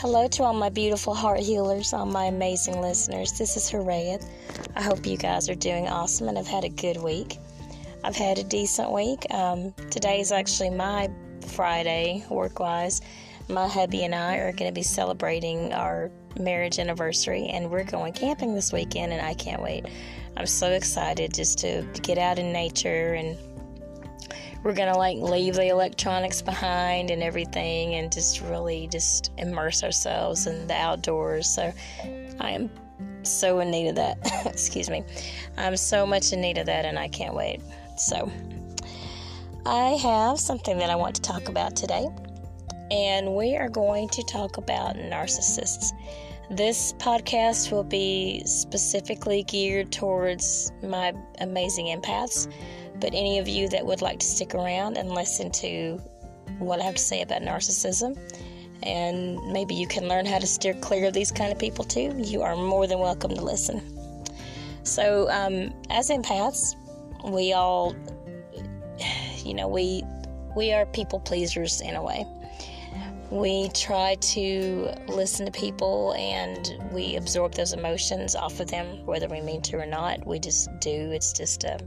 Hello to all my beautiful heart healers, all my amazing listeners. This is Harayeth. I hope you guys are doing awesome and have had a good week. I've had a decent week. Um, today is actually my Friday, work wise. My hubby and I are going to be celebrating our marriage anniversary, and we're going camping this weekend, and I can't wait. I'm so excited just to get out in nature and we're gonna like leave the electronics behind and everything and just really just immerse ourselves in the outdoors. So i am so in need of that. Excuse me. I'm so much in need of that and i can't wait. So i have something that i want to talk about today. And we are going to talk about narcissists. This podcast will be specifically geared towards my amazing empaths but any of you that would like to stick around and listen to what I have to say about narcissism, and maybe you can learn how to steer clear of these kind of people too, you are more than welcome to listen. So, um, as empaths, we all, you know, we we are people pleasers in a way. We try to listen to people and we absorb those emotions off of them, whether we mean to or not. We just do. It's just a,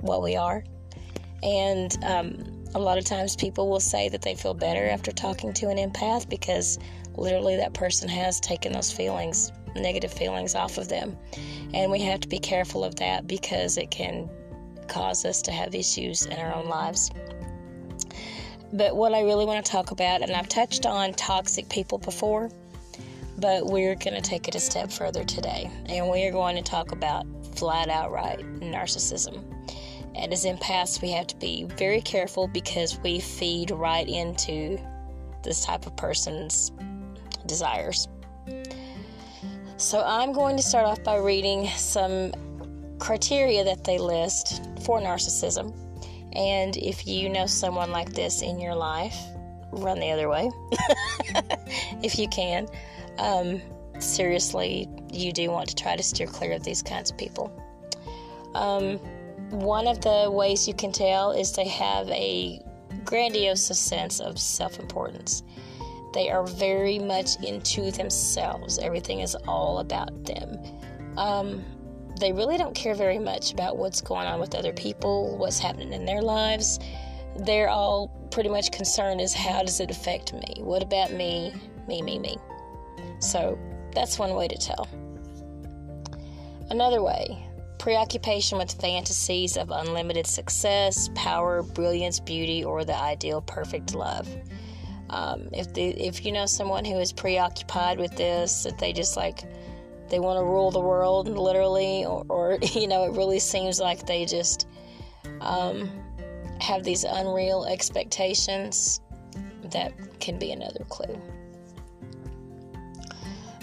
what we are. And um, a lot of times people will say that they feel better after talking to an empath because literally that person has taken those feelings, negative feelings, off of them. And we have to be careful of that because it can cause us to have issues in our own lives. But what I really want to talk about, and I've touched on toxic people before, but we're going to take it a step further today. And we are going to talk about flat outright narcissism. And as empaths, we have to be very careful because we feed right into this type of person's desires. So I'm going to start off by reading some criteria that they list for narcissism. And if you know someone like this in your life, run the other way if you can. Um, seriously, you do want to try to steer clear of these kinds of people. Um, one of the ways you can tell is they have a grandiose sense of self importance. They are very much into themselves, everything is all about them. Um, they really don't care very much about what's going on with other people, what's happening in their lives. They're all pretty much concerned is how does it affect me? What about me? Me, me, me. So that's one way to tell. Another way, preoccupation with fantasies of unlimited success, power, brilliance, beauty, or the ideal perfect love. Um, if if you know someone who is preoccupied with this, that they just like they want to rule the world literally, or, or, you know, it really seems like they just um, have these unreal expectations. That can be another clue.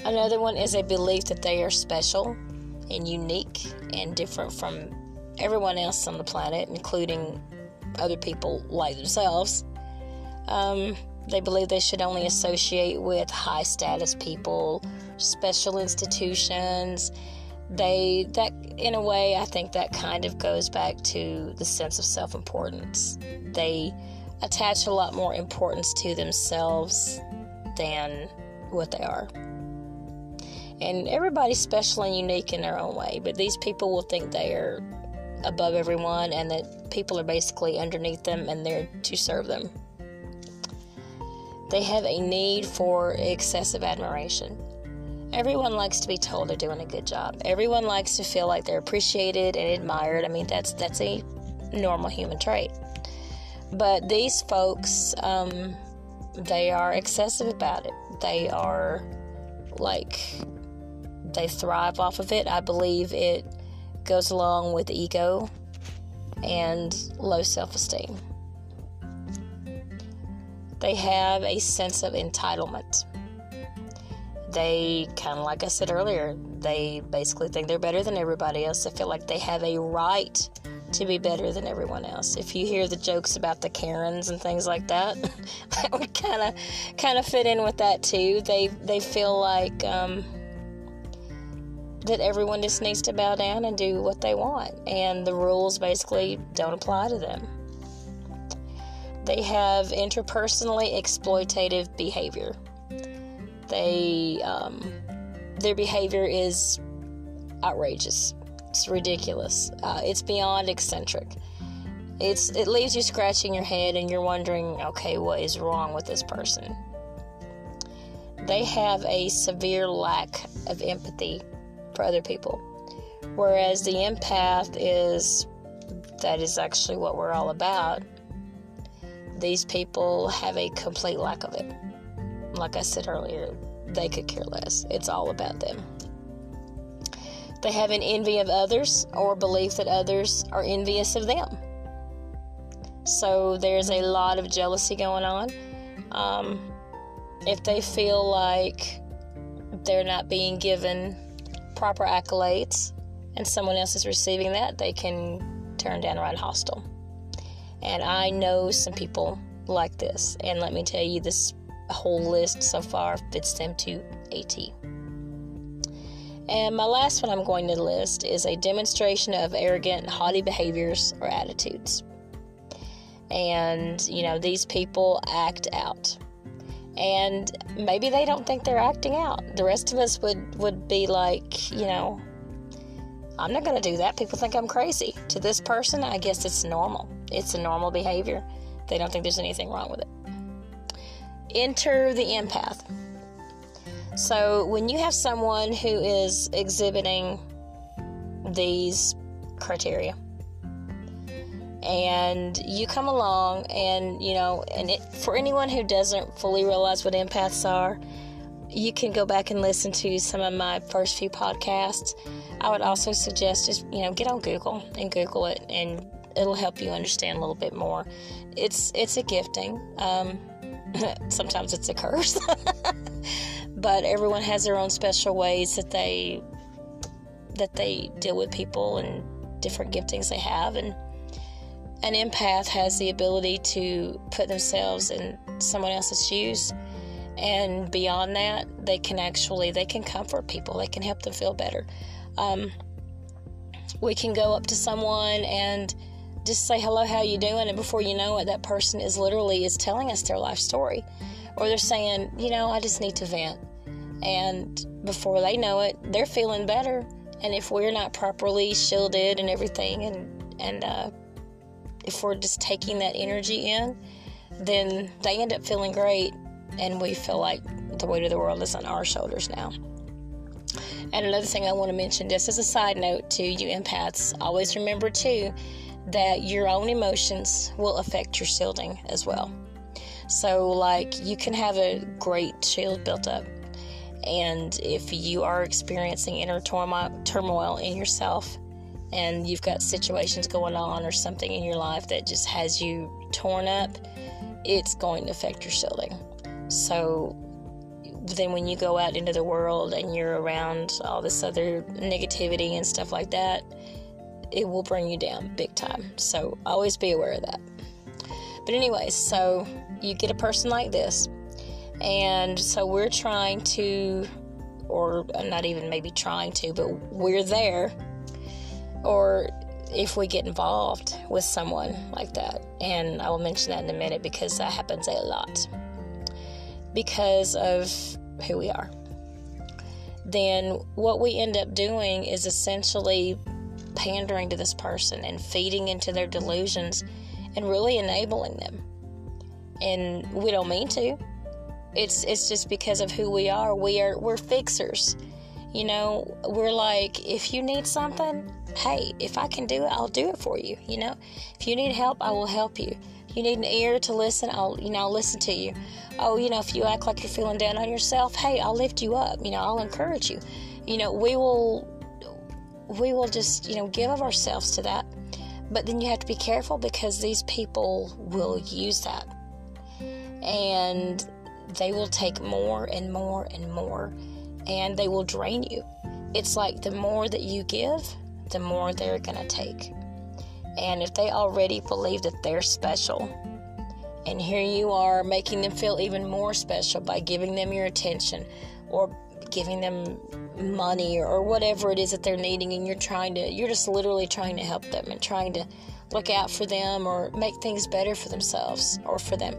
Another one is a belief that they are special and unique and different from everyone else on the planet, including other people like themselves. Um, they believe they should only associate with high status people, special institutions. They, that, in a way, I think that kind of goes back to the sense of self importance. They attach a lot more importance to themselves than what they are. And everybody's special and unique in their own way, but these people will think they are above everyone and that people are basically underneath them and they're to serve them. They have a need for excessive admiration. Everyone likes to be told they're doing a good job. Everyone likes to feel like they're appreciated and admired. I mean, that's that's a normal human trait. But these folks, um, they are excessive about it. They are like they thrive off of it. I believe it goes along with ego and low self esteem. They have a sense of entitlement. They, kind of like I said earlier, they basically think they're better than everybody else. They feel like they have a right to be better than everyone else. If you hear the jokes about the Karens and things like that, that would kind of kind of fit in with that too. They they feel like um, that everyone just needs to bow down and do what they want, and the rules basically don't apply to them. They have interpersonally exploitative behavior. They, um, their behavior is outrageous. It's ridiculous. Uh, it's beyond eccentric. It's it leaves you scratching your head and you're wondering, okay, what is wrong with this person? They have a severe lack of empathy for other people. Whereas the empath is that is actually what we're all about. These people have a complete lack of it. Like I said earlier, they could care less. It's all about them. They have an envy of others or belief that others are envious of them. So there's a lot of jealousy going on. Um, if they feel like they're not being given proper accolades and someone else is receiving that, they can turn downright hostile. And I know some people like this. And let me tell you, this whole list so far fits them to AT. And my last one I'm going to list is a demonstration of arrogant, haughty behaviors or attitudes and you know these people act out and maybe they don't think they're acting out. The rest of us would would be like you know i'm not going to do that. People think i'm crazy. To this person i guess it's normal. It's a normal behavior. They don't think there's anything wrong with it. Enter the empath. So when you have someone who is exhibiting these criteria and you come along and you know and it, for anyone who doesn't fully realize what empaths are you can go back and listen to some of my first few podcasts. I would also suggest just you know get on google and google it and it'll help you understand a little bit more. It's it's a gifting. Um, sometimes it's a curse. But everyone has their own special ways that they that they deal with people and different giftings they have and an empath has the ability to put themselves in someone else's shoes. And beyond that they can actually they can comfort people. They can help them feel better. Um, we can go up to someone and just say hello how you doing? And before you know it that person is literally is telling us their life story. Or they're saying you know i just need to vent. And before they know it they're feeling better. And if we're not properly shielded and everything and and uh, if we're just taking that energy in, then they end up feeling great and we feel like the weight of the world is on our shoulders now. And another thing I want to mention, just as a side note to you empaths, always remember too that your own emotions will affect your shielding as well. So, like, you can have a great shield built up, and if you are experiencing inner turmoil in yourself, and you've got situations going on or something in your life that just has you torn up, it's going to affect your shielding. So then when you go out into the world and you're around all this other negativity and stuff like that, it will bring you down big time. So always be aware of that. But, anyways, so you get a person like this, and so we're trying to, or not even maybe trying to, but we're there or if we get involved with someone like that. And I will mention that in a minute because that happens a lot because of who we are. Then what we end up doing is essentially pandering to this person and feeding into their delusions and really enabling them. And we don't mean to. It's it's just because of who we are. We are we're fixers. You know, we're like if you need something, hey, if I can do it, I'll do it for you. You know, if you need help, I will help you. You need an ear to listen, I'll, you know, I'll listen to you. Oh, you know, if you act like you're feeling down on yourself, hey, I'll lift you up. You know, I'll encourage you. You know, we will, we will just, you know, give of ourselves to that. But then you have to be careful because these people will use that. And they will take more and more and more and they will drain you. It's like the more that you give, the more they're going to take. And if they already believe that they're special, and here you are making them feel even more special by giving them your attention or giving them money or whatever it is that they're needing, and you're trying to, you're just literally trying to help them and trying to look out for them or make things better for themselves or for them.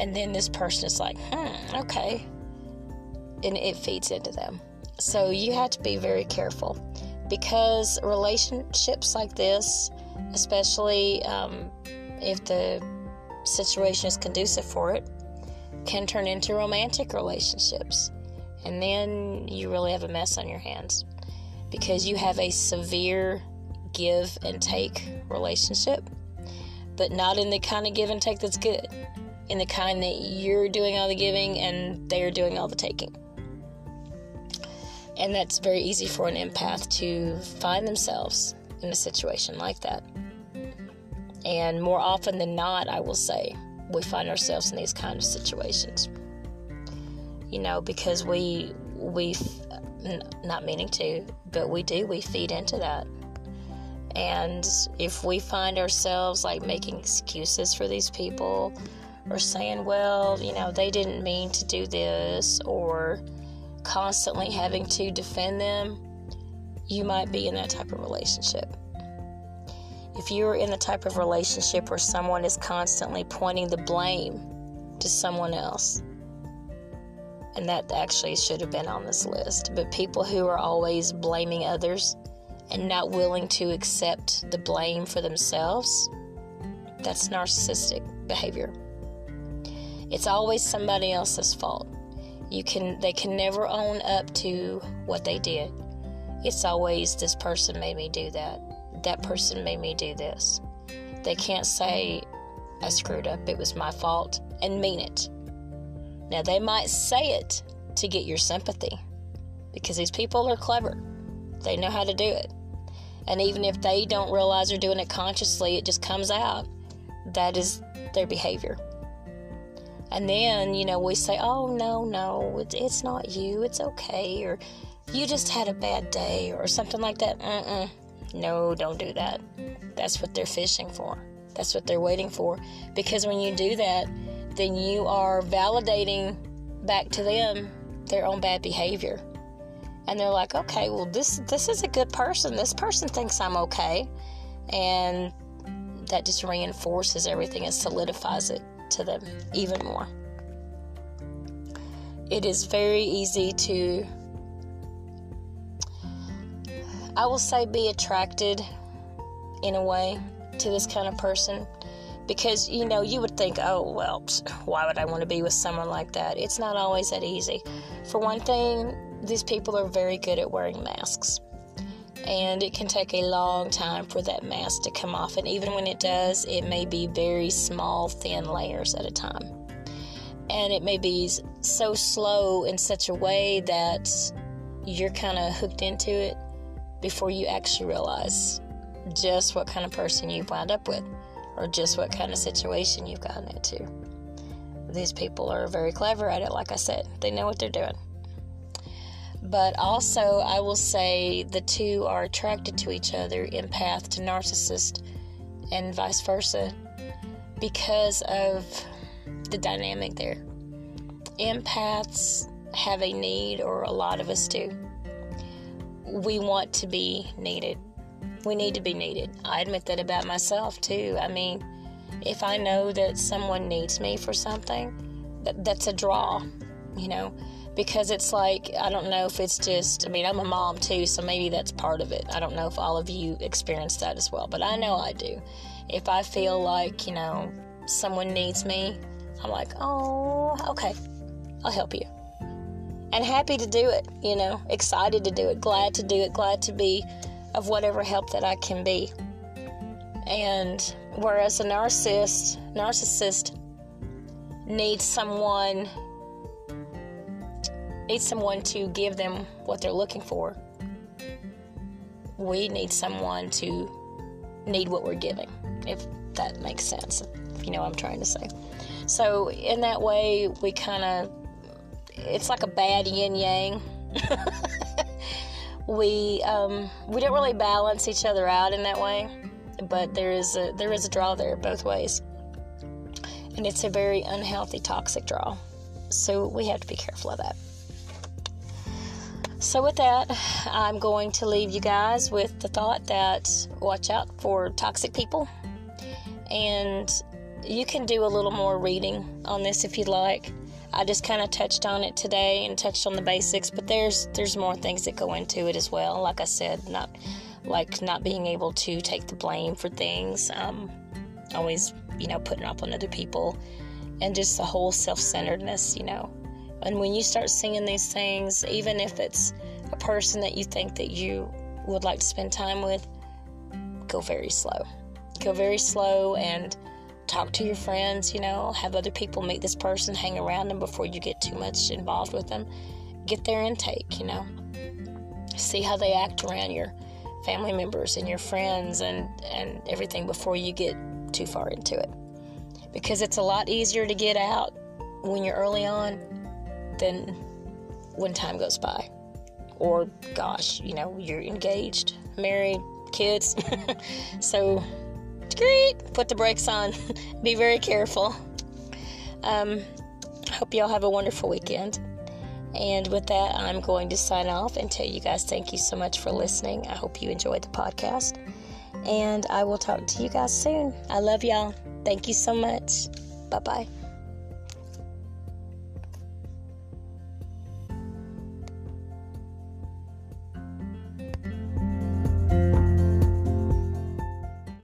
And then this person is like, hmm, okay, and it feeds into them. So you have to be very careful because relationships like this, especially um, if the situation is conducive for it, can turn into romantic relationships. And then you really have a mess on your hands because you have a severe give and take relationship, but not in the kind of give and take that's good, in the kind that you're doing all the giving and they're doing all the taking. And that's very easy for an empath to find themselves in a situation like that. And more often than not, I will say, we find ourselves in these kind of situations. You know, because we we not meaning to, but we do we feed into that. And if we find ourselves like making excuses for these people or saying, well, you know, they didn't mean to do this or constantly having to defend them, you might be in that type of relationship. If you're in the type of relationship where someone is constantly pointing the blame to someone else, and that actually should have been on this list, but people who are always blaming others and not willing to accept the blame for themselves, that's narcissistic behavior. It's always somebody else's fault. You can they can never own up to what they did. It's always this person made me do that. That person made me do this. They can't say I screwed up, it was my fault and mean it. Now they might say it to get your sympathy because these people are clever. They know how to do it. And even if they don't realize they're doing it consciously, it just comes out. That is their behavior. And then, you know, we say, oh, no, no, it's, it's not you, it's okay, or you just had a bad day, or something like that. Uh-uh. No, don't do that. That's what they're fishing for. That's what they're waiting for. Because when you do that, then you are validating back to them their own bad behavior. And they're like, okay, well, this this is a good person. This person thinks I'm okay, and that just reinforces everything and solidifies it to them even more. It is very easy to, I will say, be attracted in a way to this kind of person because you know you would think oh well why would i want to be with someone like that? It's not always that easy. For one thing these people are very good at wearing masks and it can take a long time for that mask to come off. And even when it does, it may be very small, thin layers at a time. And it may be so slow in such a way that you're kind of hooked into it before you actually realize just what kind of person you've wound up with or just what kind of situation you've gotten into. These people are very clever at it, like I said, they know what they're doing. But also, I will say the two are attracted to each other, empath to narcissist, and vice versa, because of the dynamic there. Empaths have a need, or a lot of us do. We want to be needed. We need to be needed. I admit that about myself too. I mean, if I know that someone needs me for something, that, that's a draw, you know because it's like I don't know if it's just I mean I'm a mom too so maybe that's part of it. I don't know if all of you experience that as well, but I know I do. If I feel like, you know, someone needs me, I'm like, "Oh, okay. I'll help you." And happy to do it, you know, excited to do it, glad to do it, glad to be of whatever help that I can be. And whereas a narcissist, narcissist needs someone need someone to give them what they're looking for. We need someone to need what we're giving, if that makes sense, if you know what I'm trying to say. So, in that way, we kind of, it's like a bad yin yang. we um, we don't really balance each other out in that way, but there is a there is a draw there both ways, and it's a very unhealthy, toxic draw. So we have to be careful of that. So, with that, I'm going to leave you guys with the thought that watch out for toxic people. And you can do a little more reading on this if you'd like. I just kind of touched on it today and touched on the basics, but there's there's more things that go into it as well. Like I said, not like not being able to take the blame for things, um, always you know putting up on other people, and just the whole self-centeredness, you know. And when you start singing these things, even if it's a person that you think that you would like to spend time with, go very slow. Go very slow and talk to your friends, you know, have other people meet this person, hang around them before you get too much involved with them. Get their intake, you know. See how they act around your family members and your friends and, and everything before you get too far into it. Because it's a lot easier to get out when you're early on than when time goes by. Or, gosh, you know, you're engaged, married, kids. so, great. Put the brakes on. Be very careful. Um, hope y'all have a wonderful weekend. And with that, I'm going to sign off and tell you guys thank you so much for listening. I hope you enjoyed the podcast. And I will talk to you guys soon. I love y'all. Thank you so much. Bye bye.